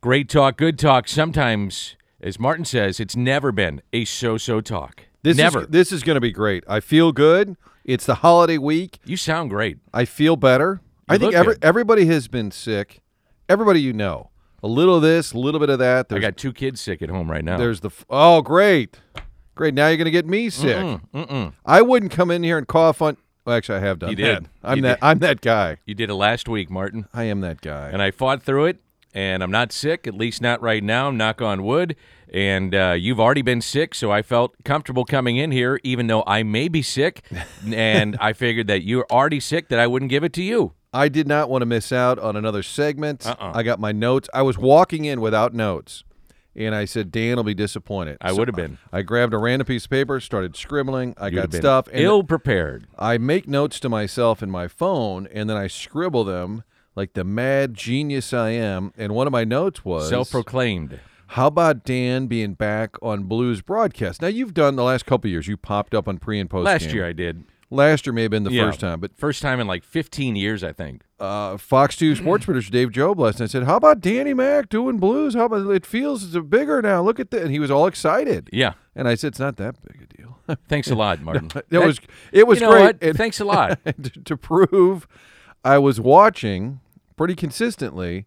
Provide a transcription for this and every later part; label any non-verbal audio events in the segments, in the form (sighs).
Great talk, good talk. Sometimes, as Martin says, it's never been a so-so talk. This never. Is, this is going to be great. I feel good. It's the holiday week. you sound great. I feel better. You I think every, good. everybody has been sick. Everybody you know. A little of this, a little bit of that. I got two kids sick at home right now. there's the oh great, great. Now you're going to get me sick. Mm-mm. I wouldn't come in here and cough on. Well, actually, I have done You that. did. I'm You that. did. I'm that guy. You did it last week, Martin, I am that guy. and I fought through it. And I'm not sick, at least not right now. Knock on wood. And uh, you've already been sick, so I felt comfortable coming in here, even though I may be sick. (laughs) and I figured that you're already sick, that I wouldn't give it to you. I did not want to miss out on another segment. Uh-uh. I got my notes. I was walking in without notes, and I said, "Dan will be disappointed." I So would have been. I grabbed a random piece of paper, started scribbling. I You'd got stuff, ill prepared. I make notes to myself in my phone, and then I scribble them like the mad genius I am. And one of my notes was, Self-proclaimed. "How about Dan being back on Blues broadcast?" Now you've done the last couple of years. You popped up on pre and post. Last game. year I did. last year may have been the Yeah. first time, but First time in like 15 years, I think. uh, Fox 2 sports producer Dave Job last night said, How about Danny Mac doing blues? How about it feels it's bigger now? Look at that. And he was all excited. Yeah. And I said, It's not that big a deal. (laughs) Thanks a lot, Martin. (laughs) it That- was it was you know great. what? And- Thanks a lot. (laughs) to, to prove I was watching pretty consistently.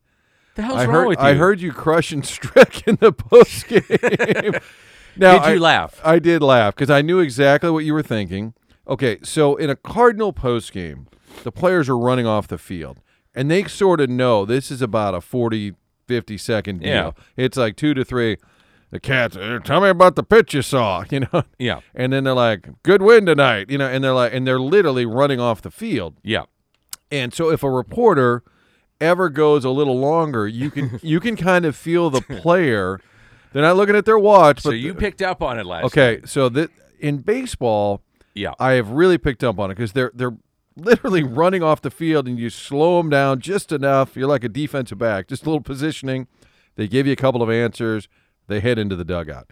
the hell's I wrong heard with you? I heard you crushing (laughs) Strick in the post game. (laughs) now, Did you I- laugh? I did laugh because I knew exactly what you were thinking. Okay, so in a Cardinal post game, the players are running off the field, and they sort of know this is about a 40, 50 second deal. Yeah. It's like two to three. The cats, "Uh, tell me about the pitch you saw, (laughs) you know. Yeah. And then they're like, "Good win tonight," you know, and they're like, and they're literally running off the field. Yeah. And so if a reporter ever goes a little longer, you can (laughs) you can kind of feel the player. They're not looking at their watch, So you picked up on it last okay. night. So that in baseball, Yeah. I have really picked up on it because they're they're literally (laughs) running off the field, and you slow them down just enough. You're like a defensive back, just a little positioning. They give you a couple of answers. They head into the dugout.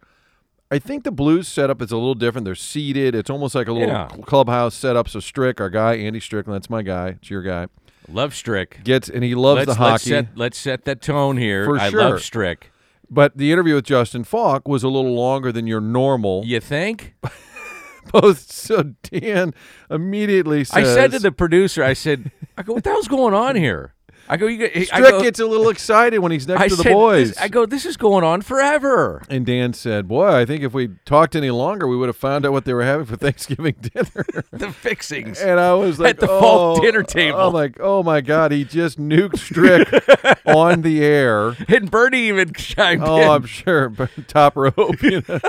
I think the Blues setup is a little different. They're seated. It's almost like a little Yeah. clubhouse setup. So Strick, our guy, Andy Strickland, that's my guy. It's your guy. Love Strick. Gets and he loves let's, the let's hockey. set let's set that tone here. For I sure. love Strick. But the interview with Justin Faulk was a little longer than your normal You think? (laughs) post. So Dan immediately says, I said to the producer, I said, I go, what the hell's going on here? I go, you. I Strick go, gets a little excited when he's next I to the said, boys. I go, this is going on forever. and Dan said, "Boy, I think if we talked any longer, we would have found out what they were having for (laughs) Thanksgiving dinner." The fixings. and I was like, at the oh, fall oh, dinner table. I'm like, "Oh my God, he just nuked Strick (laughs) on the air." And Bernie even chimed Oh, in. I'm sure, but (laughs) top rope. You know?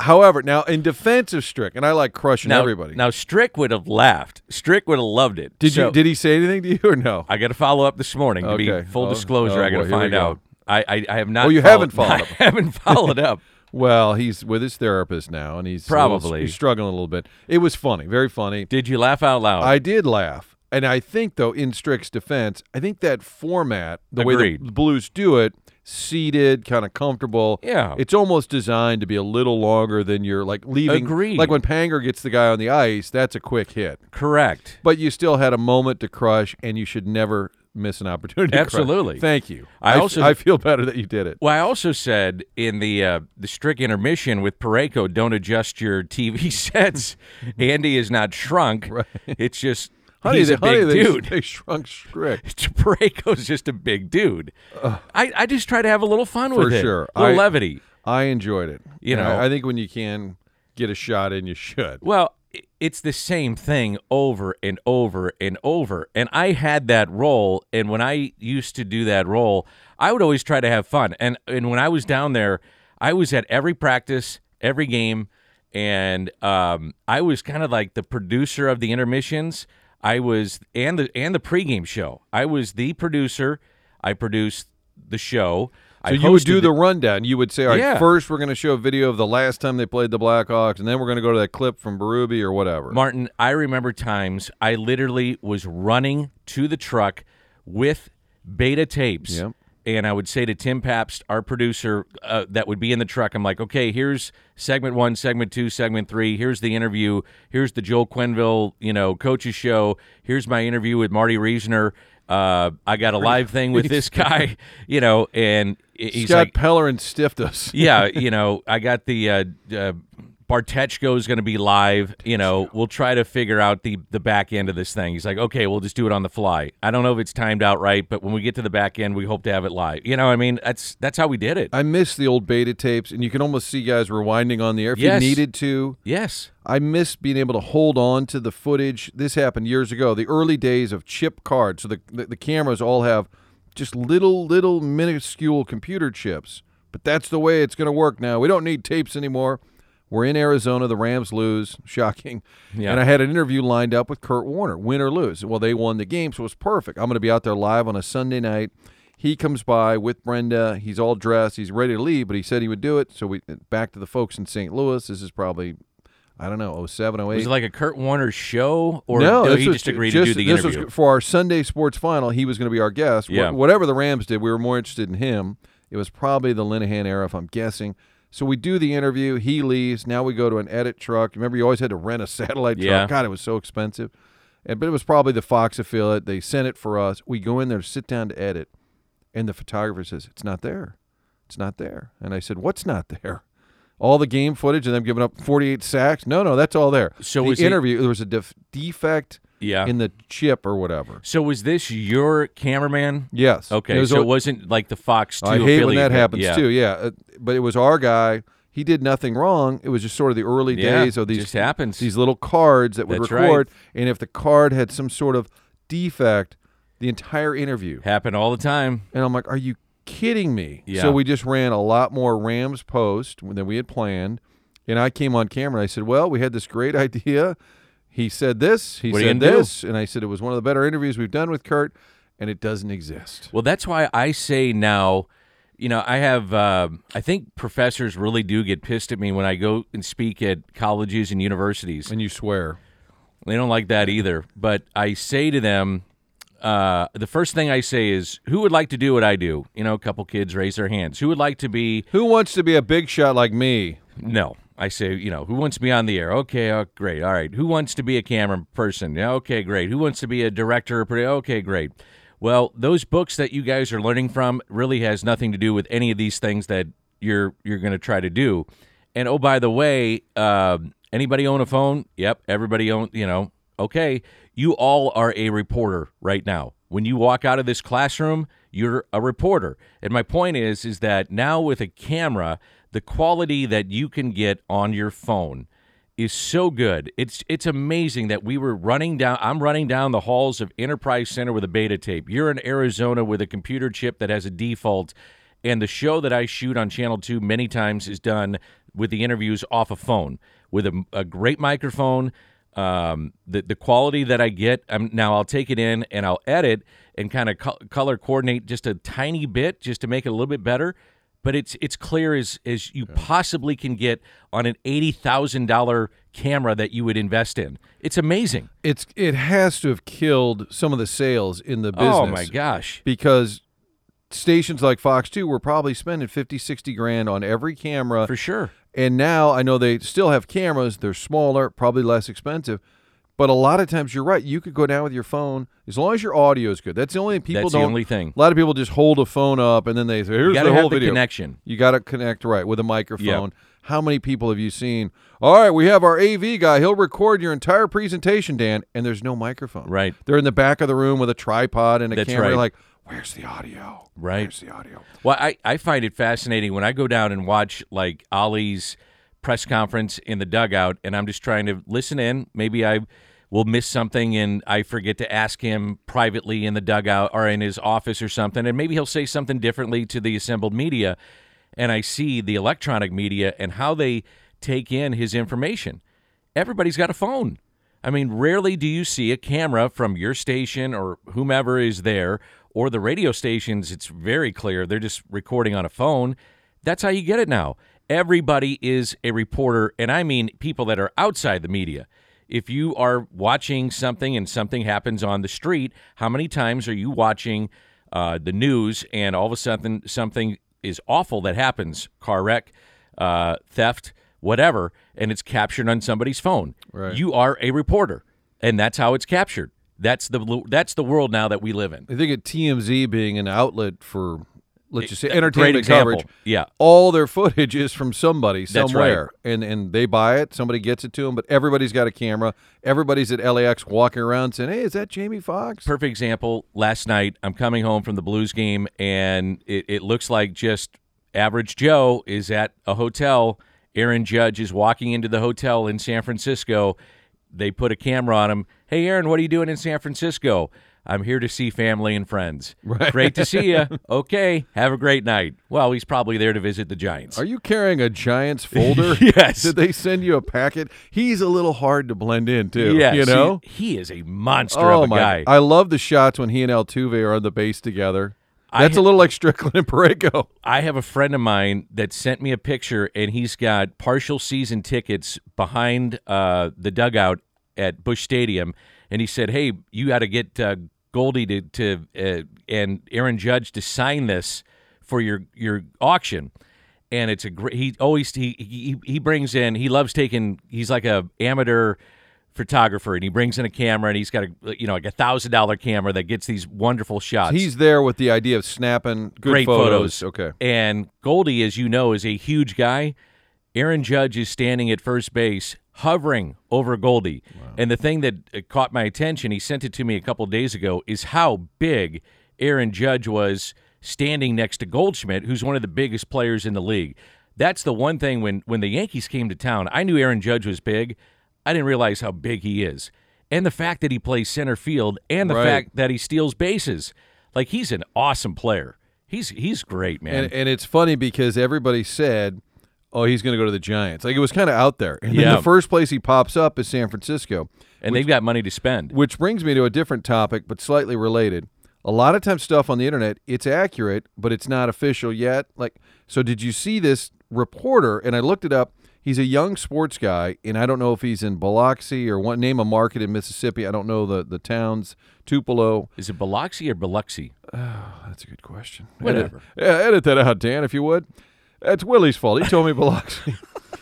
However, now in defense of Strick, and I like crushing now, everybody. Now Strick would have laughed. Strick would have loved it. did So, you? Did he say anything to you or no? I got to follow up this morning to be Okay. full Oh, disclosure. oh, I got to find out. I, I I have not. Oh, you followed- haven't followed (laughs) I up. haven't followed up. (laughs) Well, he's with his therapist now, and he's a little- Probably. he's struggling a little bit. It was funny, very funny. Did you laugh out loud? I did laugh. And I think, though, in Strick's defense, I think that format, the way the Blues do it, seated, kind of comfortable. Yeah. It's almost designed to be a little longer than you're like leaving. Agreed. Like when Panger gets the guy on the ice, that's a quick hit. Correct. But you still had a moment to crush, and you should never miss an opportunity. Absolutely. Thank you. I also- I feel better that you did it. Well, I also said in the uh, the strict intermission with Parayko, don't adjust your TV (laughs) sets. (laughs) Andy is not shrunk. Right. It's just Honey, he's a honey, big they, dude. they shrunk Strick. Parayko's (laughs) just a big dude. I, I just try to have a little fun with it. For sure. A little I- levity. I enjoyed it. You know. I, I think when you can get a shot in, you should. Well, it's the same thing over and over and over. And I had that role, and when I used to do that role, I would always try to have fun. And and when I was down there, I was at every practice, every game, and um, I was kind of like the producer of the intermissions. I was and the and the pregame show. I was the producer. I produced the show. So I you would do the rundown. You would say, all right, Yeah. first we're going to show a video of the last time they played the Blackhawks, and then we're going to go to that clip from Berube or whatever. Martin, I remember times I literally was running to the truck with beta tapes. Yep. And I would say to Tim Pabst, our producer, uh, that would be in the truck, I'm like, okay, here's segment one, segment two, segment three. Here's the interview. Here's the Joel Quenneville, you know, coach's show. Here's my interview with Marty Reasoner. Uh, I got a live thing with this guy, (laughs) you know, and he's Scott like, Pellerin stiffed us. yeah, you (laughs) know, I got the uh, uh, Bartechko is going to be live. You know, we'll try to figure out the the back end of this thing. He's like, okay, we'll just do it on the fly. I don't know if it's timed out right, but when we get to the back end, we hope to have it live. You know, I mean, that's that's how we did it. I miss the old beta tapes, and you can almost see guys rewinding on the air if Yes. you needed to. yes, I miss being able to hold on to the footage. This happened years ago, the early days of chip cards. So the, the, the cameras all have just little, little minuscule computer chips. But that's the way it's going to work now. We don't need tapes anymore. We're in Arizona. The Rams lose. (laughs) Shocking. Yeah. And I had an interview lined up with Kurt Warner, win or lose. Well, they won the game, so it was perfect. I'm going to be out there live on a Sunday night. He comes by with Brenda. He's all dressed. He's ready to leave, but he said he would do it. So we back to the folks in St. Louis. This is probably I don't know, 07, 08. was it like a Kurt Warner show, or no, he was just agreed just- to do the this interview? was for our Sunday sports final. He was going to be our guest. Wh- Yeah. whatever the Rams did, we were more interested in him. It was probably the Linehan era, if I'm guessing. So we do the interview. He leaves. Now we go to an edit truck. Remember, you always had to rent a (laughs) satellite Yeah. truck. God, it was so expensive. And, but it was probably the Fox affiliate. They sent it for us. We go in there to sit down to edit, and the photographer says, "It's not there. It's not there." And I said, "What's not there?" All the game footage and them giving up 48 sacks? No, no, that's all there. So the interview, there was a def- defect yeah. in the chip or whatever. so was this your cameraman? Yes. Okay, It was, so it wasn't like the Fox Two. I hate when that happens yeah. too. Yeah, Uh, but it was our guy. He did nothing wrong. It was just sort of the early Yeah, days of these just happens. these little cards that would That's right. record, and if the card had some sort of defect, the entire interview. happened all the time. And I'm like, are you kidding me? Yeah. So we just ran a lot more Rams post than we had planned. And I came on camera and I said, well, we had this great (laughs) idea. He said this. He What said gonna do? this. And I said, it was one of the better interviews we've done with Kurt, and it doesn't exist. Well, that's why I say now, you know, I have, uh, I think professors really do get pissed at me when I go and speak at colleges and universities. And you swear. They don't like that either. But I say to them, uh, the first thing I say is, who would like to do what I do? You know, a couple kids raise their hands. Who would like to be Who wants to be a big shot like me? No. I say, you know, who wants to be on the air? Okay, oh, great. All right. Who wants to be a camera person? Yeah, okay, great. Who wants to be a director? or Okay, great. Well, those books that you guys are learning from really has nothing to do with any of these things that you're you're going to try to do. And oh, by the way, uh, anybody own a phone? Yep, everybody own. You know, okay. You all are a reporter right now. When you walk out of this classroom, you're a reporter. And my point is, is that now with a camera, the quality that you can get on your phone is so good. It's it's amazing that we were running down I'm running down the halls of Enterprise Center with a beta tape. You're in Arizona with a computer chip that has a default and the show that I shoot on channel 2 many times is done with the interviews off a phone with a, a great microphone um, the the quality that I get um, now I'll take it in and I'll edit and kind of co- color coordinate just a tiny bit just to make it a little bit better but it's it's clear as as you possibly can get on an eighty thousand dollar camera that you would invest in. It's amazing. It's it has to have killed some of the sales in the business. Oh my gosh! Because stations like Fox 2 were probably spending 50, 60 grand on every camera. For sure. And now I know they still have cameras. They're smaller, probably less expensive. But a lot of times you're right. You could go down with your phone as long as your audio is good. That's the only thing people That's the only thing. A lot of people just hold a phone up and then they say, "Here's You got to the whole the video." connection. You got to connect right with a microphone. How many people have you seen? All right, we have our AV guy. He'll record your entire presentation, Dan, and there's no microphone. Right. They're in the back of the room with a tripod and a That's camera. right. Like, where's the audio? Right. Where's the audio? Well, I, I find it fascinating when I go down and watch like Ollie's press conference in the dugout, and I'm just trying to listen in. Maybe I will miss something and I forget to ask him privately in the dugout or in his office or something, and maybe he'll say something differently to the assembled media. And I see the electronic media and how they take in his information. Everybody's got a phone. I mean, rarely do you see a camera from your station or whomever is there, or the radio stations. It's very clear they're just recording on a phone. That's how you get it now. Everybody is a reporter, and I mean people that are outside the media. If you are watching something and something happens on the street, how many times are you watching uh, the news and all of a sudden something is awful that happens car wreck, uh, theft, whatever, and it's captured on somebody's phone? Right. You are a reporter, and that's how it's captured. That's the that's the world now that we live in. I think at TMZ being an outlet for let's just say entertainment coverage. Yeah. All their footage is from somebody somewhere, and and they buy it. Somebody gets it to them, but everybody's got a camera. Everybody's at LAX walking around saying, "Hey, is that Jamie Foxx?" Perfect example. Last night, I'm coming home from the Blues game, and it, it looks like just average Joe is at a hotel. Aaron Judge is walking into the hotel in San Francisco. They put a camera on him. Hey, Aaron, what are you doing in San Francisco? I'm here to see family and friends. (laughs) Right. Great to see you. Okay, have a great night. Well, he's probably there to visit the Giants. Are you carrying a Giants (laughs) folder? Yes. Did they send you a packet? He's a little hard to blend in too. Yes, you know. he, he is a monster oh of a my! guy. I love the shots when he and Altuve are on the base together. That's ha- a little like Strickland and Parayko. I have a friend of mine that sent me a picture, and he's got partial season tickets behind uh, the dugout at Busch Stadium, and he said, "Hey, you got to get uh, Goldie to to uh, and Aaron Judge to sign this for your your auction." And it's a great. He always he he he brings in. He loves taking. He's like a amateur photographer, and he brings in a camera, and he's got a you know like a thousand dollar camera that gets these wonderful shots. He's there with the idea of snapping good great photos. photos. Okay. And Goldie, as you know, is a huge guy. Aaron Judge is standing at first base, hovering over Goldie. And the thing that uh, caught my attention, he sent it to me a couple days ago, is how big Aaron Judge was standing next to Goldschmidt, who's one of the biggest players in the league. That's the one thing when when the Yankees came to town, I knew Aaron Judge was big. I didn't realize how big he is. And the fact that he plays center field and the Right. fact that he steals bases. Like he's an awesome player. He's he's great, man. And, and it's funny because everybody said, "Oh, he's going to go to the Giants." Like it was kind of out there. And then Yeah. the first place he pops up is San Francisco, and they've got money to spend. which brings me to a different topic, but slightly related. A lot of times, stuff on the internet it's accurate, but it's not official yet. Like, so did you see this reporter? And I looked it up. He's a young sports guy, and I don't know if he's in Biloxi or what name a market in Mississippi. I don't know the the towns. Tupelo. Is it Biloxi or Biloxi? (sighs) That's a good question. Whatever. Edit, yeah, edit that out, Dan, if you would. That's Willie's fault. He told me Biloxi.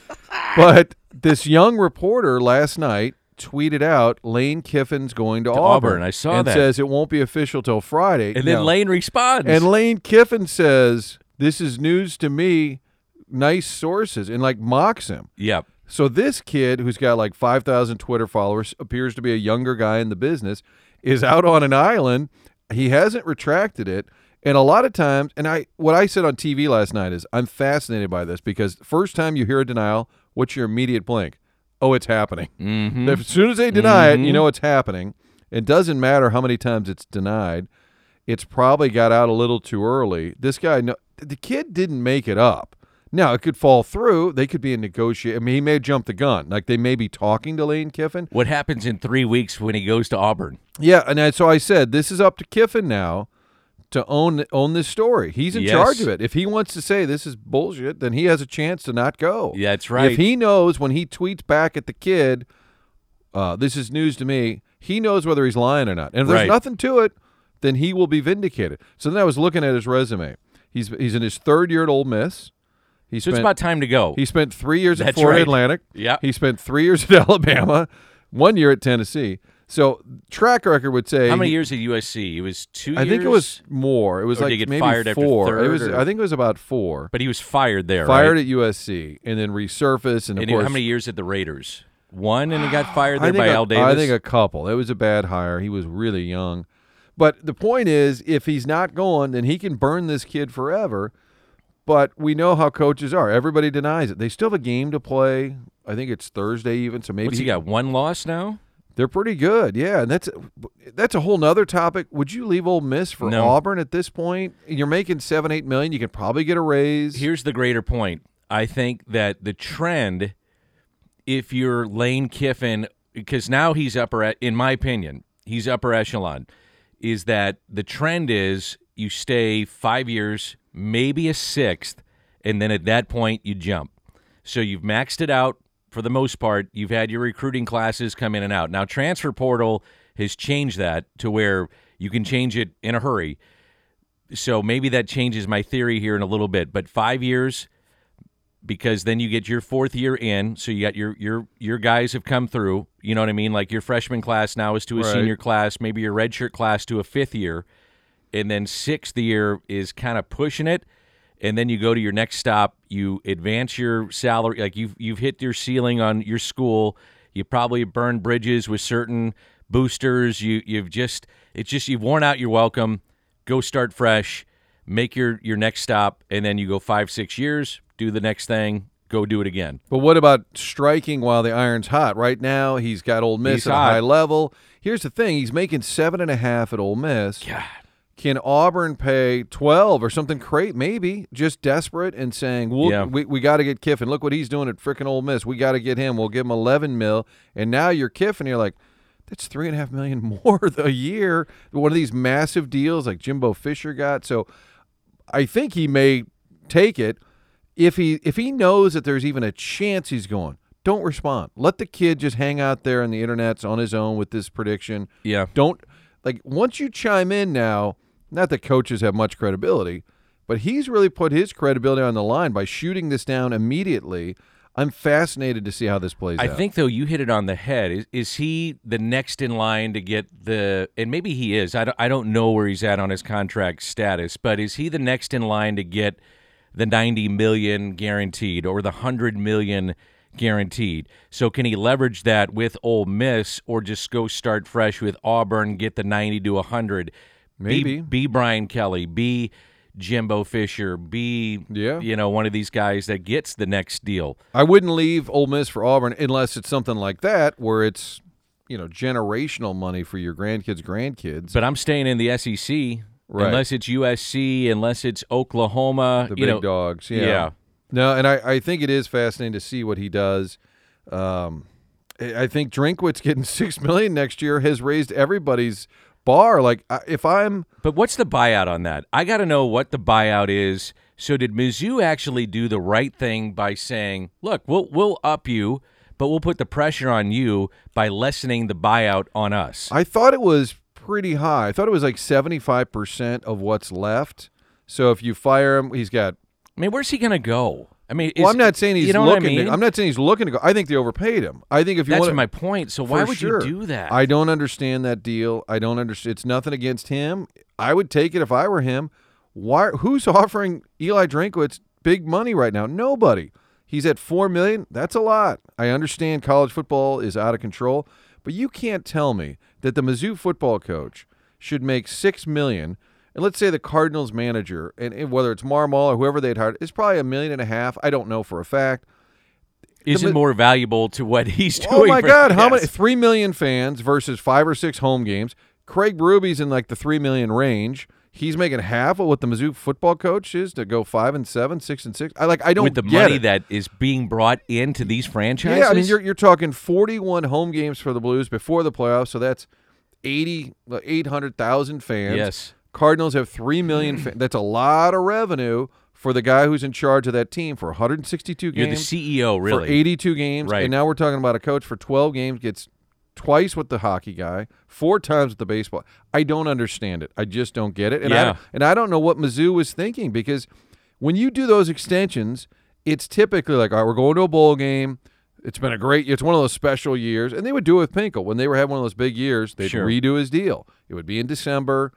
(laughs) but this young reporter last night tweeted out Lane Kiffin's going to, Auburn. I saw and that. says it won't be official till Friday. And then Lane responds. and Lane Kiffin says this is news to me. Nice sources and like mocks him. yep. So this kid who's got like 5,000 Twitter followers, appears to be a younger guy in the business, is out on an island. He hasn't retracted it. And a lot of times, and I what I said on TV last night is I'm fascinated by this because first time you hear a denial, what's your immediate blink? Oh, it's happening. Mm-hmm. As soon as they deny it, you Mhm. know it's happening. It doesn't matter how many times it's denied. It's probably got out a little too early. This guy, no, the kid didn't make it up. Now it could fall through. They could be in negotiate. I mean, he may jump the gun. Like they may be talking to Lane Kiffin. What happens in three weeks when he goes to Auburn? Yeah, and I, so I said this is up to Kiffin now to own own this story. He's in Yes. charge of it. If he wants to say this is bullshit, then he has a chance to not go. Yeah, that's right. If he knows when he tweets back at the kid, uh, this is news to me, he knows whether he's lying or not. And if there's nothing to it, then he will be vindicated. So then I was looking at his resume. He's he's in his third year at Ole Miss. He so it's about time to go. he spent three years at Florida right. Atlantic. Yeah. He spent three years at (laughs) Alabama, one year at Tennessee. So track record would say How many he- years at USC? It was two I years. think it was more. It was Or like he get maybe fired after four. it was. or- I think it was about four. But he was fired there. Fired right? at USC and then resurfaced, and And he- course, how many years at the Raiders? One, and he got (sighs) fired there by a, Al Davis. I think a couple. It was a bad hire. He was really young. But the point is, if he's not going, then he can burn this kid forever. But we know how coaches are. Everybody denies it. They still have a game to play. I think it's Thursday even. So maybe What's he got? One loss now. They're pretty good, yeah, and that's that's a whole nother topic. Would you leave Ole Miss for No. Auburn at this point? You're making seven, eight million. You could probably get a raise. Here's the greater point. I think that the trend, if you're Lane Kiffin, because now he's upper, in my opinion, he's upper echelon, is that the trend is you stay five years, maybe a sixth, and then at that point you jump. So you've maxed it out for the most part. You've had your recruiting classes come in and out. Now transfer portal has changed that to where you can change it in a hurry. So maybe that changes my theory here in a little bit. But five years, because then you get your fourth year in. So you got your your your guys have come through. You know what I mean? Like your freshman class now is to a Right. senior class, maybe your redshirt class to a fifth year, and then sixth year is kind of pushing it. And then you go to your next stop. You advance your salary, like you've you've hit your ceiling on your school. You probably burned bridges with certain boosters. You you've just it's just you've worn out your welcome. Go start fresh, make your your next stop, and then you go five six years, do the next thing, go do it again. But what about striking while the iron's hot? Right now, he's got Ole Miss He's at hot. a high level. Here's the thing: he's making seven and a half at Ole Miss. God. Can Auburn pay twelve or something? Great, maybe just desperate and saying, "We'll, Yeah. we we got to get Kiffin. Look what he's doing at frickin' Ole Miss. We got to get him. We'll give him eleven mil." And now you're Kiffin. You're like, that's three and a half million (laughs) more a year. One of these massive deals like Jimbo Fisher got. So I think he may take it if he if he knows that there's even a chance he's going. Don't respond. Let the kid just hang out there on the internets on his own with this prediction. Yeah. Don't like once you chime in now. Not that coaches have much credibility, but he's really put his credibility on the line by shooting this down immediately. I'm fascinated to see how this plays I out. I think though you hit it on the head. Is, is he the next in line to get the? And maybe he is. I don't, I don't know where he's at on his contract status, but is he the next in line to get the ninety million guaranteed or the hundred million guaranteed? So can he leverage that with Ole Miss or just go start fresh with Auburn, get the ninety to hundred? Maybe. be, be Brian Kelly, be Jimbo Fisher, be Yeah. you know one of these guys that gets the next deal. I wouldn't leave Ole Miss for Auburn unless it's something like that where it's you know generational money for your grandkids' grandkids. But I'm staying in the SEC Right. unless it's USC, unless it's Oklahoma. the big know, dogs. Yeah. yeah. No, and I, I think it is fascinating to see what he does. Um, I I think Drinkwitz getting (laughs) six million next year has raised everybody's bar. Like if I'm But what's the buyout on that? I got to know what the buyout is. So did Mizzou actually do the right thing by saying, "Look, we'll we'll up you, but we'll put the pressure on you by lessening the buyout on us." I thought it was pretty high. I thought it was like seventy five percent of what's left. So if you fire him, he's got. I mean, where's he going to go? I mean, Well, I'm not saying he's you know looking. I mean? to, I'm not saying he's looking to go. I think they overpaid him. I think if you That's want my point. So why would sure. you do that? I don't understand that deal. I don't understand. It's nothing against him. I would take it if I were him. Why? Who's (laughs) offering Eli Drinkwitz big money right now? Nobody. He's at four million. That's a lot. I understand college football is out of control, but you can't tell me that the Mizzou football coach should make six million. And let's say the Cardinals manager, and, and whether it's Marmol or whoever they'd hired, is probably a million and a half. I don't know for a fact. Isn't Mi- more valuable to what (laughs) he's oh doing. Oh my for- God! How Yes. many? Three million fans versus five or six home games. Craig Berube in like the three million range. He's making half of what the Mizzou football coach is to go five and seven, six and six. I like. I don't with the money it. that is being brought into these franchises? Yeah, I mean you're you're talking 41 home games for the Blues before the playoffs, so that's 80 800,000 fans. Yes. Cardinals have 3 million fans. That's a lot of revenue for the guy who's in charge of that team for 162 games. You're the. CEO, really. for 82 games, Right. and now we're talking about a coach for 12 games gets twice with the hockey guy, four times with the baseball. I don't understand it. I just don't get it, and I Yeah. don't, and I don't know what Mizzou was thinking because when you do those extensions, it's typically like, all right, we're going to a bowl game. It's been a great. It's one of those special years, and they would do it with Pinkel when they were having one of those big years. They'd Sure. redo his deal. It would be in December.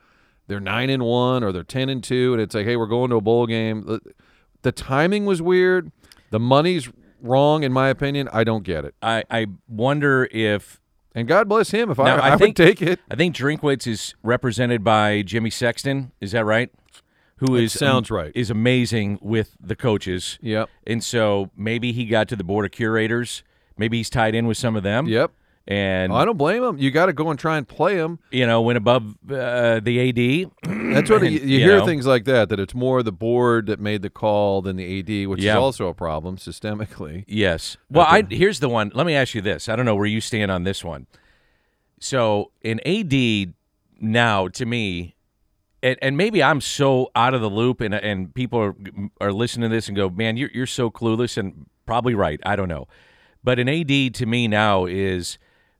They're nine and one, or they're ten and two, and it's like, hey, we're going to a bowl game. The- timing was weird. The money's wrong, in my opinion. I don't get it. I, I wonder if And God bless him. If Now, I, I I, would think- take it. I think Drinkwitz is represented by Jimmy Sexton. Is that right? Who is is sounds right. Is amazing with the coaches. Yep. And so maybe he got to the board of curators. Maybe he's tied in with some of them. Yep. And I don't blame him. You got to go and try and play him. you know went above uh, the AD. That's what (coughs) you, you You hear know. things like that. That it's more the board that made the call than the AD, which Yeah. is also a problem systemically. Yes. Well, I here's the one. Let me ask you this. I don't know where you stand on this one. So, an AD now to me, and, and maybe I'm so out of the loop, and and people are are listening to this and go, "Man, you're you're so clueless," and probably right. I don't know, but an AD to me now is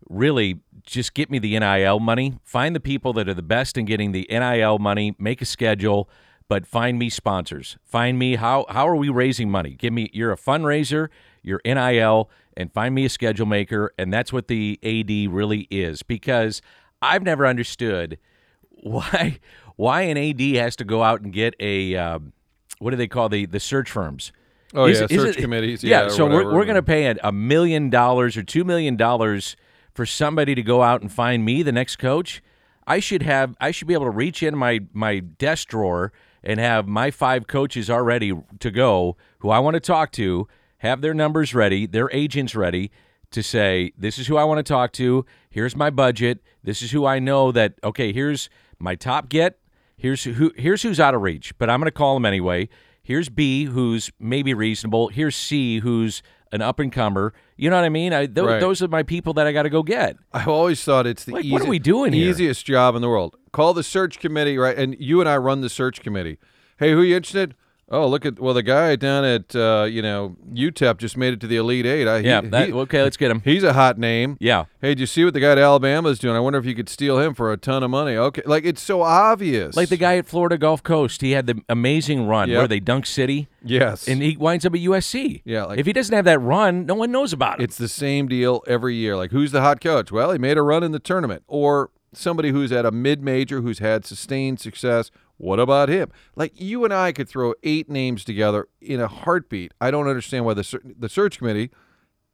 really just get me the NIL money. Find the people that are the best in getting the NIL money. Make a schedule. but find me sponsors. Find me how how are we raising money? Give me you're a fundraiser, you're NIL, and find me a schedule maker, and that's what the AD really is. Because I've never understood (laughs) why why an AD has to go out and get a um, what do they call the the search firms? Oh Is- yeah, is search it- committees. Yeah, Yeah, so we're we're going to pay a, a million dollars or two million dollars for somebody to go out and find me the next coach. I should have I should be able to reach in my my desk drawer and have my five coaches already to go who I want to talk to, have their numbers ready, their agents ready to say this is who I want to talk to. Here's my budget. This is who I know that okay, here's my top get. Here's who here's who's out of reach, but I'm going to call them anyway. Here's B, who's maybe reasonable. Here's C, who's an up and comer. You know what I mean? I, th- Right. Those are my people that I got to go get. I've always thought it's the Like, easy- what are we doing here? easiest job in the world. Call the search committee, right? And you and I run the search committee. Hey, who you interested? Oh, look at well, the guy down at uh, you know UTEP just made it to the Elite Eight. I, Yeah. he, that, he- okay, let's get him. he's a hot name. Yeah. Hey, did you see what the guy at Alabama is doing? I wonder if you could steal him for a ton of money. Okay, like it's so obvious. Like the guy at Florida Gulf Coast, he had the amazing run Yep. where they dunk city, Yes, and he winds up at USC. Yeah, like- if he doesn't have that run, no one knows about it. It's the same deal every year. Like, who's the hot coach? Well, he made a run in the tournament. Or somebody who's at a mid major who's had sustained success. What about him? Like, you and I could throw eight names together in a heartbeat. I don't understand why the, ser- the search committee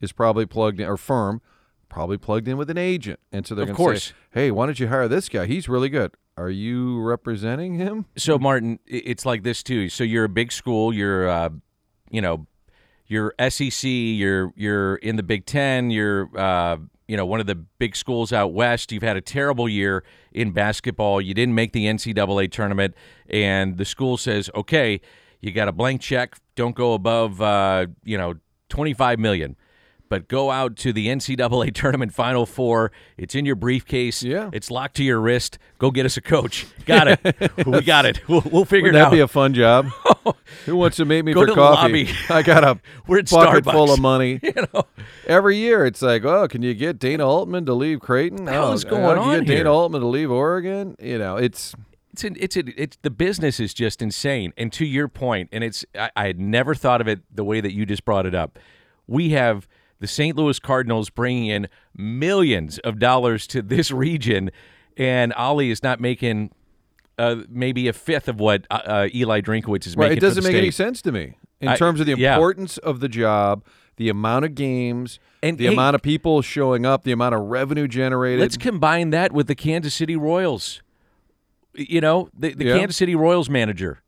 is probably plugged in, or firm, probably plugged in with an agent. And so they're Of course. say, hey, why don't you hire this guy? He's really good. Are you representing him? so Martin, it's like this too. So you're a big school. You're, uh, you know, you're SEC. You're you're in the Big Ten. You're, uh, you know, one of the big schools out west. You've had a terrible year in basketball. You didn't make the NCAA tournament, and the school says, okay, you got a blank check. Don't go above, uh, you know, twenty five million. But go out to the NCAA tournament Final Four. It's in your briefcase. Yeah. It's locked to your wrist. Go get us a coach. Got it. (laughs) we got it. We'll, we'll figure Wouldn't it out. That'd be a fun job? (laughs) Oh. Who wants to meet me Go for coffee? I got a (laughs) We're at bucket full of money. you know, Every year, it's like, oh, can you get Dana Altman to leave Creighton? hell oh, is going can you get here? Dana Altman to leave Oregon? You know, it's it's an, it's a, it's the business is just insane. And to your point, and it's I, I had never thought of it the way that you just brought it up. We have the St. Louis Cardinals bringing in millions of dollars to this region, and Ollie is not making. Uh, maybe a fifth of what uh, uh, Eli Drinkowitz is right. making. It doesn't make any sense to me in I- terms of the yeah. importance of the job, the amount of games, And, the hey- amount of people showing up, the amount of revenue generated. Let's combine that with the Kansas City Royals. You know, the, the Yeah. Kansas City Royals manager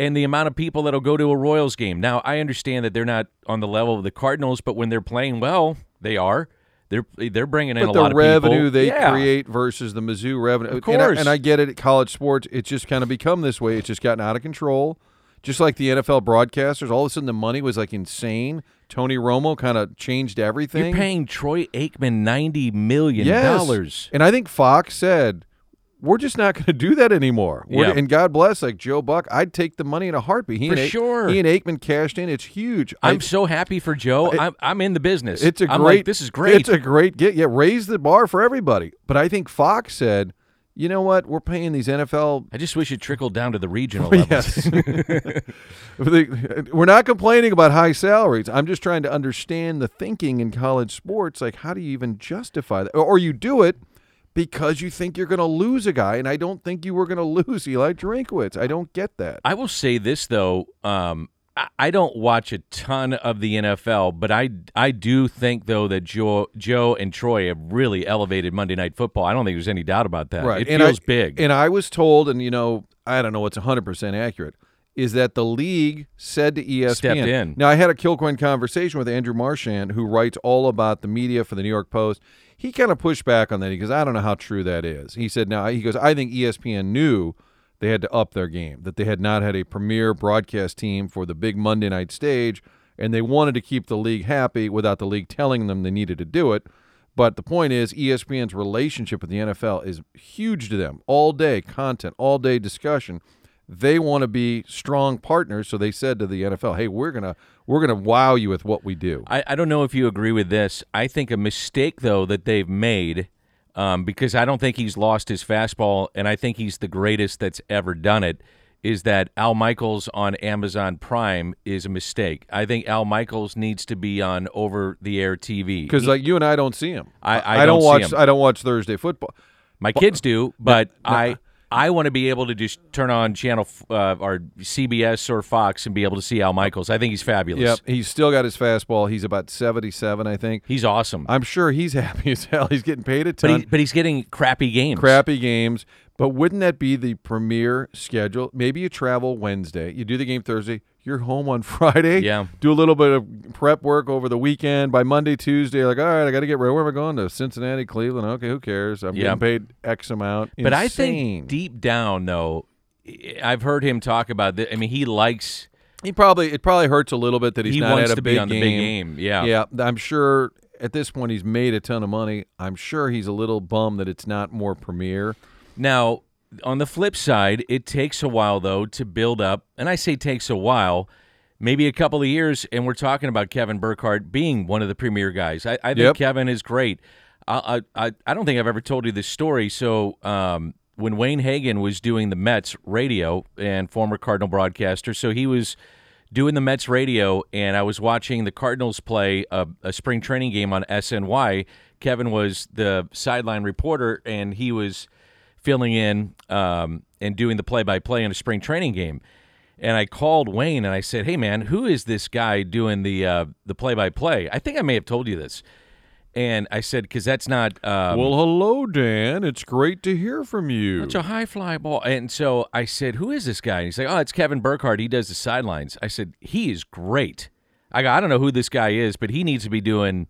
and the amount of people that'll go to a Royals game. Now, I understand that they're not on the level of the Cardinals, but when they're playing well, they are. They're they're bringing in but a lot of revenue people. they Yeah. create versus the Mizzou revenue. Of And I, course. and I get it at college sports. It's just kind of become this way. It's just gotten out of control. Just like the NFL broadcasters, all of a sudden the money was like insane. Tony Romo kind of changed everything. You're paying Troy Aikman ninety million yes. dollars. And I think Fox said, we're just not going to do that anymore. Yeah. And God bless, like Joe Buck, I'd take the money in a heartbeat. He For and sure. He and Aikman cashed in. It's huge. I- I'm so happy for Joe. I'm I'm in the business. it's a I'm great. like, this is great. It's a great get. Yeah, raise the bar for everybody. But I think Fox said, you know what? We're paying these NFL I just wish it trickled down to the regional level. (laughs) Yes. (laughs) (laughs) The- We're not complaining about high salaries. I'm just trying to understand the thinking in college sports. Like, how do you even justify that? Or you do it because you think you're going to lose a guy, and I don't think you were going (laughs) to lose Eli Drinkowitz. I don't get that. I will say this though, um, I, don't watch a ton of the NFL, but I I do think though that Joe Joe and Troy have really elevated Monday Night Football. I don't think there's any doubt about that. Right. It and feels I, big. And I was told, and you know, I don't know what's 100% accurate, is that the league said to ESPN. Stepped in. Now, I had a Kilcoyne conversation with Andrew Marchand, who writes all about the media for the New York Post. He kind of pushed back on that. He goes, I don't know how true that is. He said, now, he goes, I think ESPN knew they had to up their game, that they had not had a premier broadcast team for the big Monday night stage, and they wanted to keep the league happy without the league telling them they needed to do it. But the point is, ESPN's relationship with the NFL is huge to them. All day content, all day discussion. They want to be strong partners, so they said to the NFL, "Hey, we're gonna we're gonna wow you with what we do." I, I don't know if you agree with this. I think a mistake though that they've made, um, because I don't think he's lost his fastball, and I think he's the greatest that's ever done it. is that Al Michaels on Amazon Prime is a mistake. I think Al Michaels needs to be on over the air TV. Because like you and I don't see him. I- I don't, don't see watch. him. I don't watch Thursday football. My kids do, but I I want to be able to just turn on channel uh, or CBS or Fox and be able to see Al Michaels. I think he's fabulous. Yep, he's still got his fastball. He's about seventy-seven, I think. He's awesome. I'm sure he's (laughs) happy as hell. He's getting paid a but, ton. he, but he's getting crappy games. crappy games. But wouldn't that be the premier schedule? Maybe you travel Wednesday, you do the game Thursday, you're home on (laughs) Friday. Yeah. Do a little bit of prep work over the weekend. By Monday, Tuesday, like, all right, I got to get ready. Where am I going? To Cincinnati, Cleveland. Okay, who cares? I'm Yeah. getting paid X amount. But I think deep down, though, I've heard him talk about this. I mean, he likes. he probably it probably hurts a little bit that he's he not wants at a to big be on the big game. Yeah. Yeah, I'm sure at this point he's made a ton of money. I'm sure he's a little bummed that it's not more premier. Now, on the flip side, it takes a while though to build up, and I say takes a while, maybe a couple of years, and we're talking about Kevin Burkhardt being one of the premier guys. I, I think Yep. Kevin is great. I, I I- don't think I've ever told you this story. So um, when Wayne Hagin was doing the Mets radio and former Cardinal broadcaster, so he was doing the Mets radio, and I was watching the Cardinals play a, a spring training game on SNY. Kevin was the sideline reporter, and he was filling in um, and doing the play-by-play in a spring training game. And I called Wayne and I said, "Hey, man, who is this guy doing the uh, the play-by-play?" I think I may have told you this. And I said, "Because that's not um, well, hello, Dan. It's great to hear from you. it's a high fly ball." And so I said, "Who is this guy?" And he's like, "Oh, it's Kevin Burkhardt. He does the sidelines." I said, "He is great." I go, "I don't know who this guy is, but he needs to be doing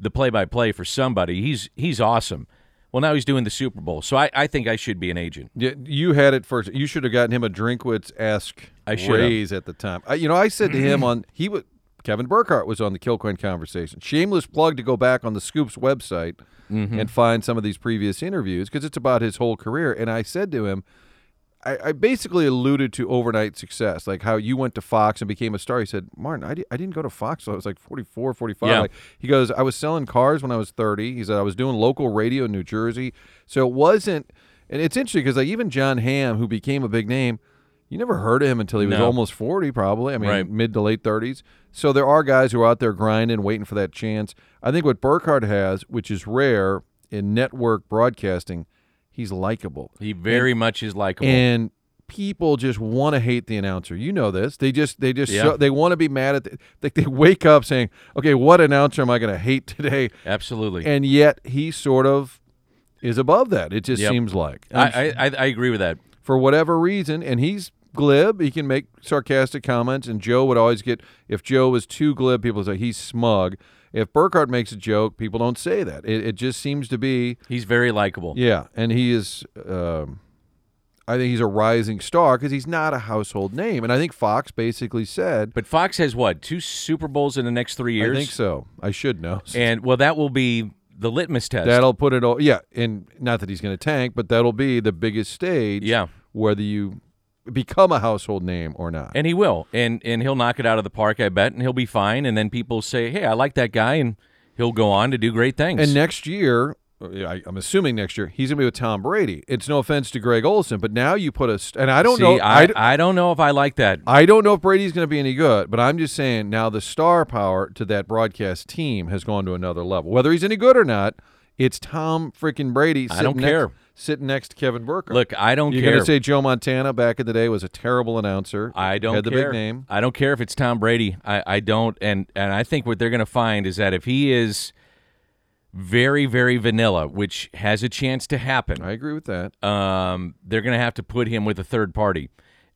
the play-by-play for somebody. He's he's awesome." Well, now he's doing the Super Bowl, so I, I think I should be an agent. Yeah, you had it first. You should have gotten him a Drinkwitz esque I have. raise at the time. I, you know, I said to him on he was Kevin Burkhardt was on the Kilcoyne conversation. Shameless plug to go back on the Scoops website Mm-hmm. and find some of these previous interviews because it's about his whole career. And I said to him, I, I basically alluded to overnight success, like how you went to Fox and became a star. He said, Martin, I, di- I didn't go to Fox till I was like 44, 45. Yeah. Like, he goes, I was selling cars when I was 30. He said, I was doing local radio in New Jersey. So it wasn't, and it's interesting because like even Jon Hamm, who became a big name, you never heard of him until he was No. almost 40, probably. I mean, Right. mid to late 30s. So there are guys who are out there grinding, waiting for that chance. I think what Burkhardt has, which is rare in network broadcasting, he's likable. He very much is likable. And people just want to hate the announcer. You know this. They just they just Yeah. show, they want to be mad at the, like they wake up saying, "Okay, what announcer am I going to hate today?" Absolutely. And yet he sort of is above that. It just Yep. seems like. I, I I agree with that. for whatever reason, and he's glib. He can make sarcastic comments, and Joe would always get. If Joe was too glib, people would say he's smug. If Burkhardt makes a joke, people don't say that. It, it just seems to be, He's very likable. yeah. And he is, um, I think he's a rising star because he's not a household name. And I think Fox basically said, But Fox has what two Super Bowls in the next three years? I think so. I should know. (laughs) And well, that will be the litmus test. That'll put it all. Yeah, and not that he's going to tank, but that'll be the biggest stage. Yeah. whether you become a household name or not. and he will, and and he'll knock it out of the park, I bet, and he'll be fine. And then people say, "Hey, I like that guy," and he'll go on to do great things. And next year, uh, I, I'm assuming next year he's going to be with Tom Brady. It's no offense to Greg Olsen, but now you put a st- and I don't See, know. I, I, I don't know if I like that. I don't know if Brady's going to be any good, but I'm just saying now the star power to that broadcast team has gone to another level. Whether he's any good or not, it's Tom freaking Brady. I don't next- care. Sitting next to Kevin Burke. Look, I don't care. You're care. going to say Joe Montana back in the day was a terrible announcer. I don't had the care. big name. I don't care if it's Tom Brady. I, I don't, and and I think what they're going to find is that if he is very very vanilla, which has a chance to happen, I agree with that. um, they're going to have to put him with a third party.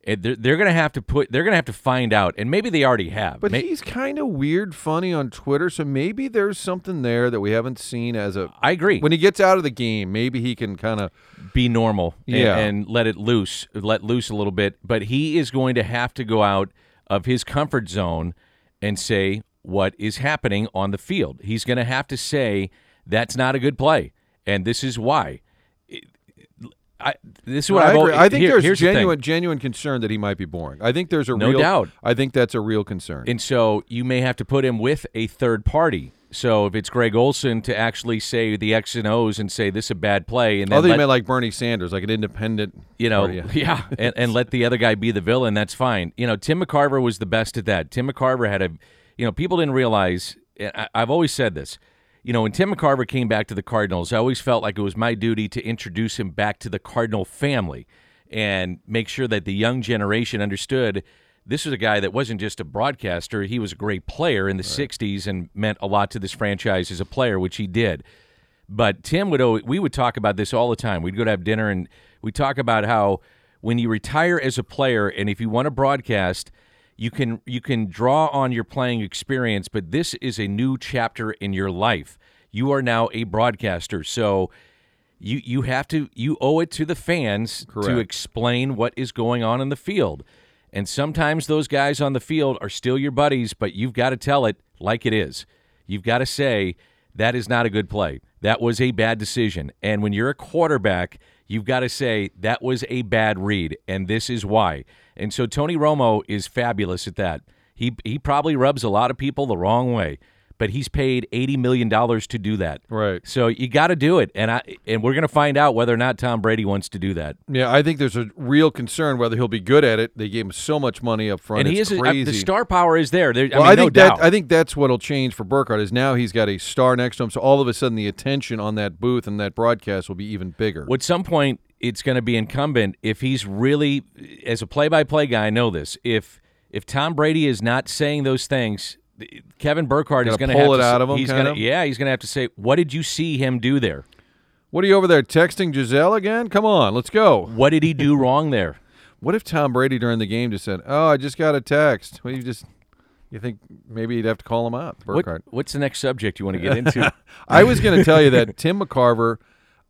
They're, they're going to have to put. They're going to have to find out, and maybe they already have. But May- he's kind of weird, funny on Twitter, so maybe there's something there that we haven't seen as a. I agree. When he gets out of the game, maybe he can kind of. be normal and, Yeah. and let it loose, let loose a little bit. But he is going to have to go out of his comfort zone and say what is happening on the field. He's going to have to say that's not a good play, and this is why. I, this is what I, I've agree. I think here- there's here's the genuine, genuine concern that he might be boring. I think there's a No real doubt. I think that's a real concern. And so you may have to put him with a third party. So if it's Greg Olsen to actually say the X and O's and say this is a bad play, and then Other let- you meant like Bernie Sanders, like an independent. you know, party. (laughs) yeah, and, and let the other guy be the villain. That's fine. You know, Tim McCarver was the best at that. Tim McCarver had a, you know, people didn't realize. and I, I've always said this. You know, when Tim McCarver came back to the Cardinals, I always felt like it was my duty to introduce him back to the Cardinal family and make sure that the young generation understood this was a guy that wasn't just a broadcaster. He was a great player in the 60s and meant a lot to this franchise as a player, which he did. But Tim would always, we would talk about this all the time. We'd go to have dinner and we talk about how when you retire as a player and if you want to broadcast, you can you can draw on your playing experience, but this is a new chapter in your life. You are now a broadcaster. So you you have to you owe it to the fans to explain what is going on in the field. And sometimes those guys on the field are still your buddies, but you've got to tell it like it is. You've got to say that is not a good play. That was a bad decision. And when you're a quarterback, you've got to say that was a bad read and this is why. And so Tony Romo is fabulous at that. He he probably rubs a lot of people the wrong way, but he's paid 80 million dollars to do that. Right. So you got to do it, and I and we're going to find out whether or not Tom Brady wants to do that. Yeah, I think there's a real concern whether he'll be good at it. They gave him so much money up front. and he it's is a- uh, crazy. the star power is there. there well, I mean, no think that doubt. I think that's what'll change for Burkhardt is now he's got a star next to him, so all of a sudden the attention on that booth and that broadcast will be even bigger. At some point, it's going to be incumbent if he's really, as a play-by-play guy, I know this. If if Tom Brady is not saying those things, Kevin Burkhardt is going to pull it to, out of him, He's gonna, of? yeah, he's going to have to say, "What did you see him do there? What are you over there texting Gisele again? Come on, let's go. What did he do (laughs) wrong there?" What if Tom Brady during the game just said, "Oh, I just got a text." Well, you just you think maybe you'd have to call him out, What, Burkhardt. what's the next subject you want to get (laughs) into? I was going to tell you that Tim McCarver,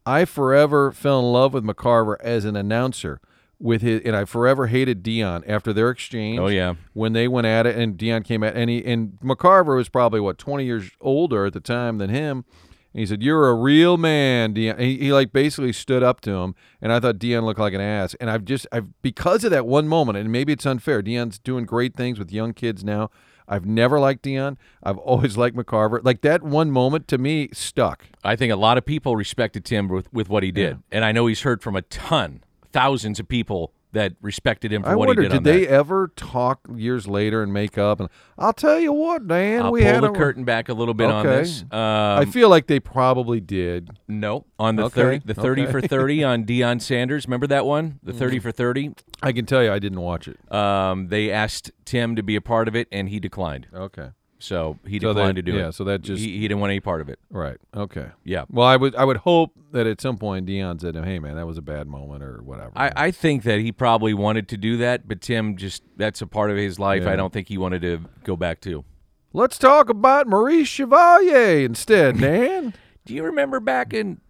I forever fell in love with McCarver as an announcer. With his, and I forever hated Deion after their exchange. Oh, yeah. when they went at it, and Deion came at, and he and McCarver was probably what twenty years older at the time than him. And he said, "You're a real man, Deion." He, he like basically stood up to him, and I thought Deion looked like an ass. And I've just, I've because of that one moment, and maybe it's unfair. Deion's doing great things with young kids now. I've never liked Deion. I've (laughs) always liked McCarver. Like that one moment to me stuck. I think a lot of people respected Tim with, with what he did, and I know he's heard from a ton, thousands of people that respected him for I what wonder, he did. did on they that. ever talk years later and make up? And I'll tell you what, Dan, I'll we pull had the a, curtain back a little bit on this. Um, I feel like they probably did. no, on the Okay, thirty, the thirty okay. for (laughs) thirty on Deion Sanders. Remember that one, the thirty Mm. for thirty. I can tell you, I didn't watch it. Um, they asked Tim to be a part of it, and he declined. Okay, So he So declined they- to do it. yeah, so that just- he, he didn't want any part of it. right. Okay. Yeah. Well, I would, I would hope that at some point Deion said, "Hey, man, that was a bad moment," or whatever. I, I think that he probably wanted to do that, but Tim just that's a part of his life. Yeah. I don't think he wanted to go back to. Let's talk about Maurice Chevalier instead, (laughs) man. Do you remember back in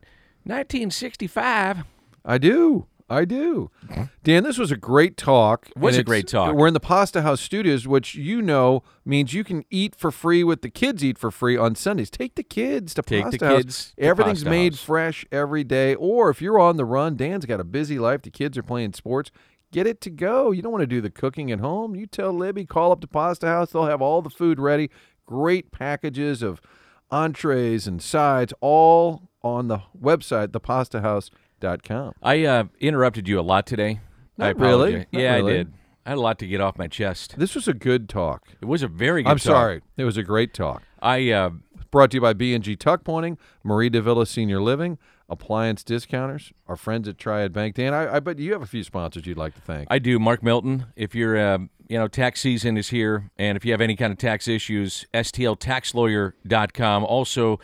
1965? I do. I do. Dan, this was a great talk. Mm-hmm. was and a great it's- talk. We're in the Pasta House studios, which you know means you can eat for free with the kids eat for free on Sundays. Take the kids to Take the Pasta House. kids to Everything's Pasta made House. fresh every day. Or if you're on the run, Dan's got a busy life. The kids are playing sports. Get it to go. You don't want to do the cooking at home. You tell Libby, call up to Pasta House. They'll have all the food ready. Great packages of entrees and sides, all on the website, thepastahouse.com. I uh, interrupted you a lot today. I Not really. Not yeah, really. I did. I had a lot to get off my chest. This was a good talk. It was a very good talk. I'm talk. sorry. It was a great talk. I uh, Brought to you by B&G Tuck Pointing, Mari de Villa Senior Living, Appliance Discounters, our friends at Triad Bank. Dan, I, I bet you have a few sponsors you'd like to thank. I do. Mark Milton, if you're, uh, you know, tax season is here, and if you have any kind of tax issues, STLTaxLawyer.com. Also,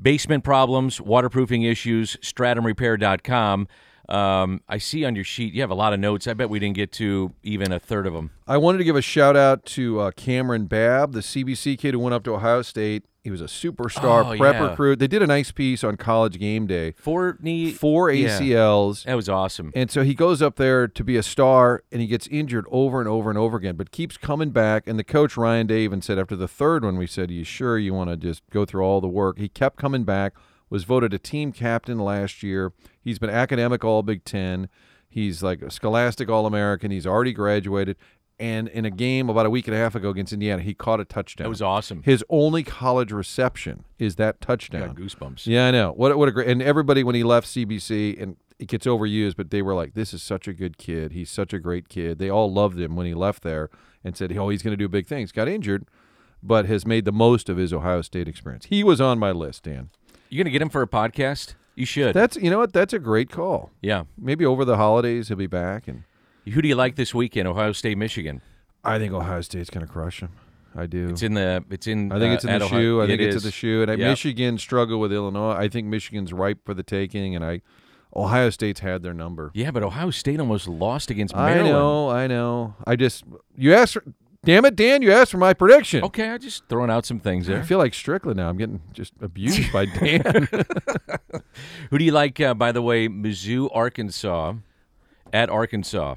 basement problems, waterproofing issues, StratumRepair.com. Um, I see on your sheet you have a lot of notes. I bet we didn't get to even a third of them. I wanted to give a shout out to uh, Cameron Babb, the CBC kid who went up to Ohio State. He was a superstar Oh, prep yeah. recruit. They did a nice piece on college game day. Four knee. Four yeah. ACLs. That was awesome. And so he goes up there to be a star, and he gets injured over and over and over again, but keeps coming back. And the coach Ryan Day even said after the third one, we said, "Are you sure you want to just go through all the work?" He kept coming back. Was voted a team captain last year. He's been academic All Big Ten. He's like a Scholastic All American. He's already graduated. And in a game about a week and a half ago against Indiana, he caught a touchdown. That was awesome. His only college reception is that Got touchdown. goosebumps. Yeah, I know. What what a great and everybody when he left CBC and it gets overused, but they were like, "This is such a good kid. He's such a great kid." They all loved him when he left there and said, "Oh, he's going to do big things." Got injured, but has made the most of his Ohio State experience. He was on my list, Dan. You gonna get him for a podcast? You should. That's you know what? That's a great call. yeah. Maybe over the holidays he'll be back, and Who do you like this weekend? Ohio State, Michigan. I think Ohio State's going to crush them. I do. It's in the. It's in. I think uh, it's in the Ohio- shoe. I It think it's in the shoe. And Yep. Michigan struggled with Illinois. I think Michigan's ripe for the taking, and I Ohio State's had their number. Yeah, but Ohio State almost lost against I Maryland. know, I know. I just you asked. For, damn it, Dan! You asked for my prediction. Okay, I just throwing out some things I feel like Strickland now. I'm getting just abused by (laughs) Dan. Who do you like? Uh, by the way, Mizzou, Arkansas, at Arkansas,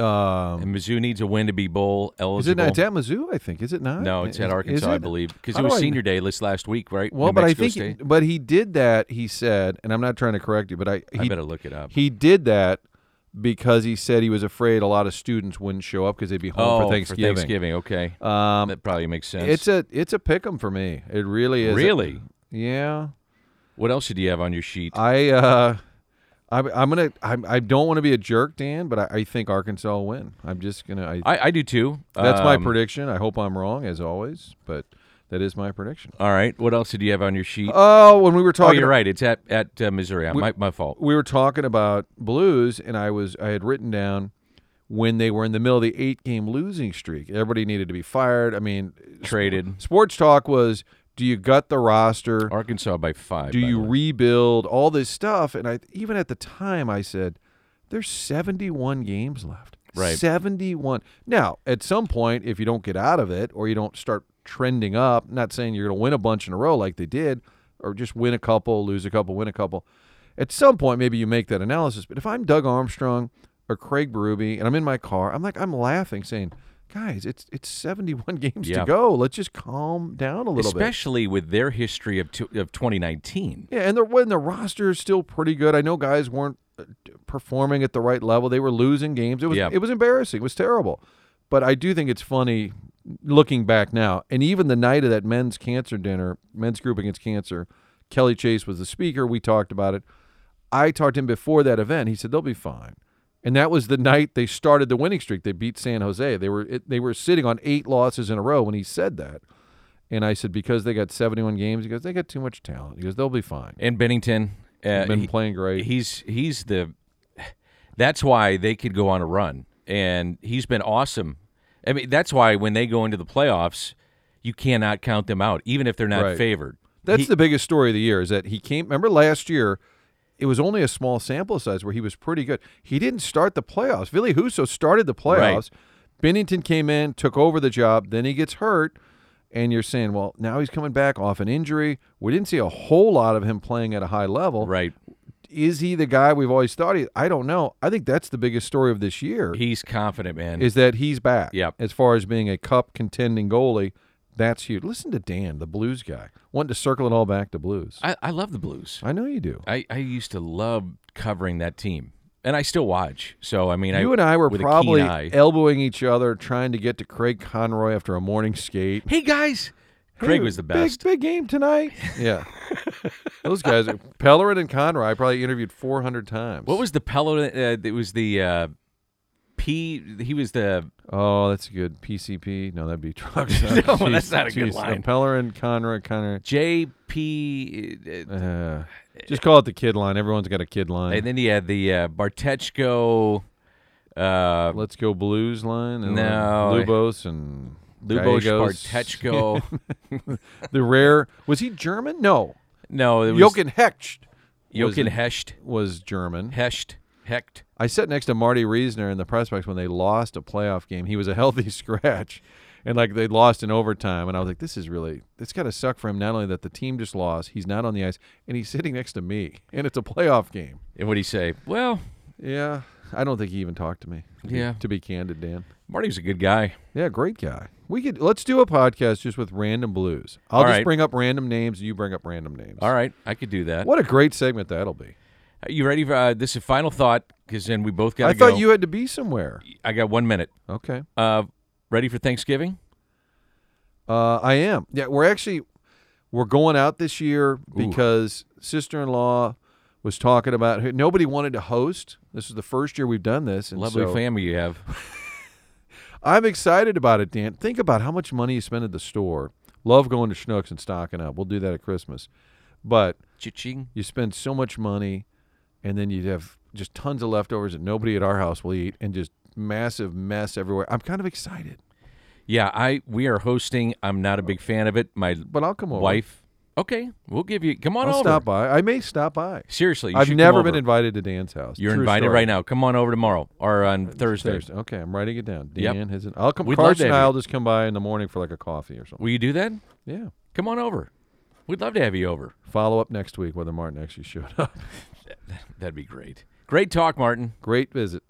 um, and Mizzou needs a win to be bowl eligible. is it not? It's at Mizzou, I think. Is it not? no, it's at Arkansas, I believe, because it was I- Senior Day this last week, right? Well, New but I think, State? but he did that. He said, and I'm not trying to correct you, but I I he better look it up. He did that because he said he was afraid a lot of students wouldn't show up because they'd be home oh, for Thanksgiving. Thanksgiving, okay, Um, that probably makes sense. it's a it's a pick 'em for me. It really is. really. yeah. What else did you have on your sheet? I uh, I'm, I'm gonna. I'm, I don't want to be a jerk, Dan, but I, I think Arkansas will win. I'm just gonna. I, I, I do too. that's my Um, prediction. I hope I'm wrong as always, but that is my prediction. All right. What else did you have on your sheet? Oh, when we were oh, talking, you're right. It's at at uh, Missouri. my my fault. we were talking about Blues, and I was I had written down when they were in the middle of the eight game losing streak. Everybody needed to be fired. I mean, Traded sports talk was: Do you gut the roster? Arkansas by five. Do by you way. rebuild all this stuff? And I even at the time I said, "There's 71 games left. Right. 71. Now, at some point, if you don't get out of it or you don't start trending up, not saying you're going to win a bunch in a row like they did, or just win a couple, lose a couple, win a couple. At some point, maybe you make that analysis. But if I'm Doug Armstrong or Craig Berube and I'm in my car, I'm like, I'm laughing, saying, guys, it's it's 71 (laughs) games Yeah. to go. Let's just calm down a little bit. Especially with their history of two, of 2019. Yeah, and the when the roster is still pretty good. I know guys weren't uh, performing at the right level. They were losing games. It was Yeah. it was embarrassing. It was terrible. But I do think it's funny looking back now. And even the night of that men's cancer dinner, men's group against cancer, Kelly Chase was the speaker. We talked about it. I talked to him before that event. He said they'll be fine. And that was the night they started the winning streak. They beat San Jose. They were it, they were sitting on eight losses in a row when he said that. And I said because they got 71 games, he goes they got too much talent. He goes they'll be fine. And Binnington, uh, Been he- playing great. he's he's the. That's why they could go on a run, and he's been awesome. I mean, that's why when they go into the playoffs, you cannot count them out, even if they're not Right. favored. That's He- the biggest story of the year is that he came. Remember last year, it was only a small sample size where he was pretty good. He didn't start the playoffs. Ville Husso started the playoffs. Binnington came in, took over the job. Then he gets hurt, and you're saying, well, now he's coming back off an injury. We didn't see a whole lot of him playing at a high level. right. Is he the guy we've always thought he? I don't know. I think that's the biggest story of this year He's confident, man. is that he's back. Yep. As far as being a cup contending goalie, that's huge. Listen to Dan, the Blues guy, wanting to circle it all back to Blues. I, I love the Blues. I know you do. I, I used to love covering that team, and I still watch. So I mean, You I, and I were with a keen probably elbowing each other trying to get to Craig Conroy after a morning skate. Hey guys, Craig was the best. Big game tonight. (laughs) Yeah. Those guys, Pellerin and Conroy, I probably interviewed 400 times. What was the Pellerin? Uh, it was the uh, P. He was the Oh, that's a good. PCP? No, that'd be trucks. (laughs) No, Jeez, that's not a good jeez. line. Pellerin, Conroy, Conroy. JP. Uh, Uh, just call it the kid line. Everyone's got a kid line. and then he had the uh, Bartecko. Uh, Let's go Blues line. And No. Lubos and Lubos. Bartecko. (laughs) the rare. Was he German? No. no, it was Jochen Hecht Jochen Hescht. was German. Hescht. Hecht. I sat next to Marty Reasoner in the press box when they lost a playoff game. He was a (laughs) healthy scratch, and like they lost in overtime. And I was like, "This is really it's got to suck for him. Not only that the team just lost, he's not on the ice, and he's sitting next to me, (laughs) and it's a playoff game." And what do you say? Well, Yeah, I don't think he even talked to me. to be- Yeah. to be candid, Dan. Marty's a good guy. Yeah, great guy. We could let's do a podcast just with random blues. I'll All just right. bring up random names, and you bring up random names. All right, I could do that. What a great segment that'll be. Are you ready for uh, this? Is final thought because then we both got. I go. thought you had to be somewhere. I got one minute. Okay. Uh, ready for Thanksgiving? Uh, I am. Yeah, we're actually we're going out this year because sister-in-law was talking about nobody wanted to host. This is the first year we've done this, and Lovely so family you have. (laughs) I'm excited about it, Dan. Think about how much money you spend at the store. Love going to Schnucks and stocking up. We'll do that at Christmas, but Cha-ching. you spend so much money, and then you have just tons of leftovers that nobody at our house will eat, and just massive mess everywhere. I'm kind of excited, Yeah, I we are hosting. I'm not a big fan of it. My but I'll come over. wife. Okay, we'll give you. Come on I'll over. stop by. I may stop by. Seriously, you I've never been invited to Dan's house. You're True invited story. right now. Come on over tomorrow or on uh, Thursday. Thursday. Okay, I'm writing it down. Yep. Dan has an. I'll come. We'd love Carson and. I'll just come by in the morning for like a coffee or something. Will you do that? Yeah. Come on over. We'd love to have you over. Follow up next week whether Martin actually showed up. (laughs) That'd be great. Great talk, Martin. Great visit.